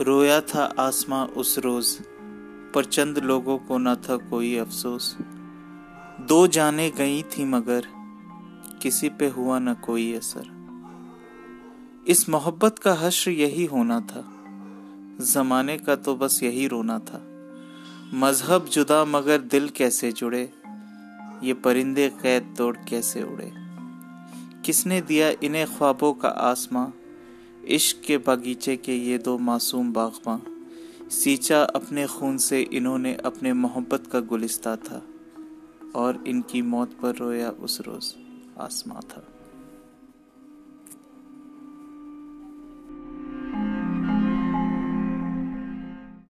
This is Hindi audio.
रोया था आसमां उस रोज, पर चंद लोगों को न था कोई अफसोस। दो जाने गई थी मगर, किसी पे हुआ न कोई असर। इस मोहब्बत का हश्र यही होना था। जमाने का तो बस यही रोना था। मज़हब जुदा मगर दिल कैसे जुड़े? ये परिंदे कैद तोड़ कैसे उड़े? किसने दिया इन्हें ख्वाबों का आसमां? इश्क के बगीचे के ये दो मासूम बागबां सींचा अपने खून से इन्होंने अपने मोहब्बत का गुलिस्ता था और इनकी मौत पर रोया उस रोज़ आसमां था।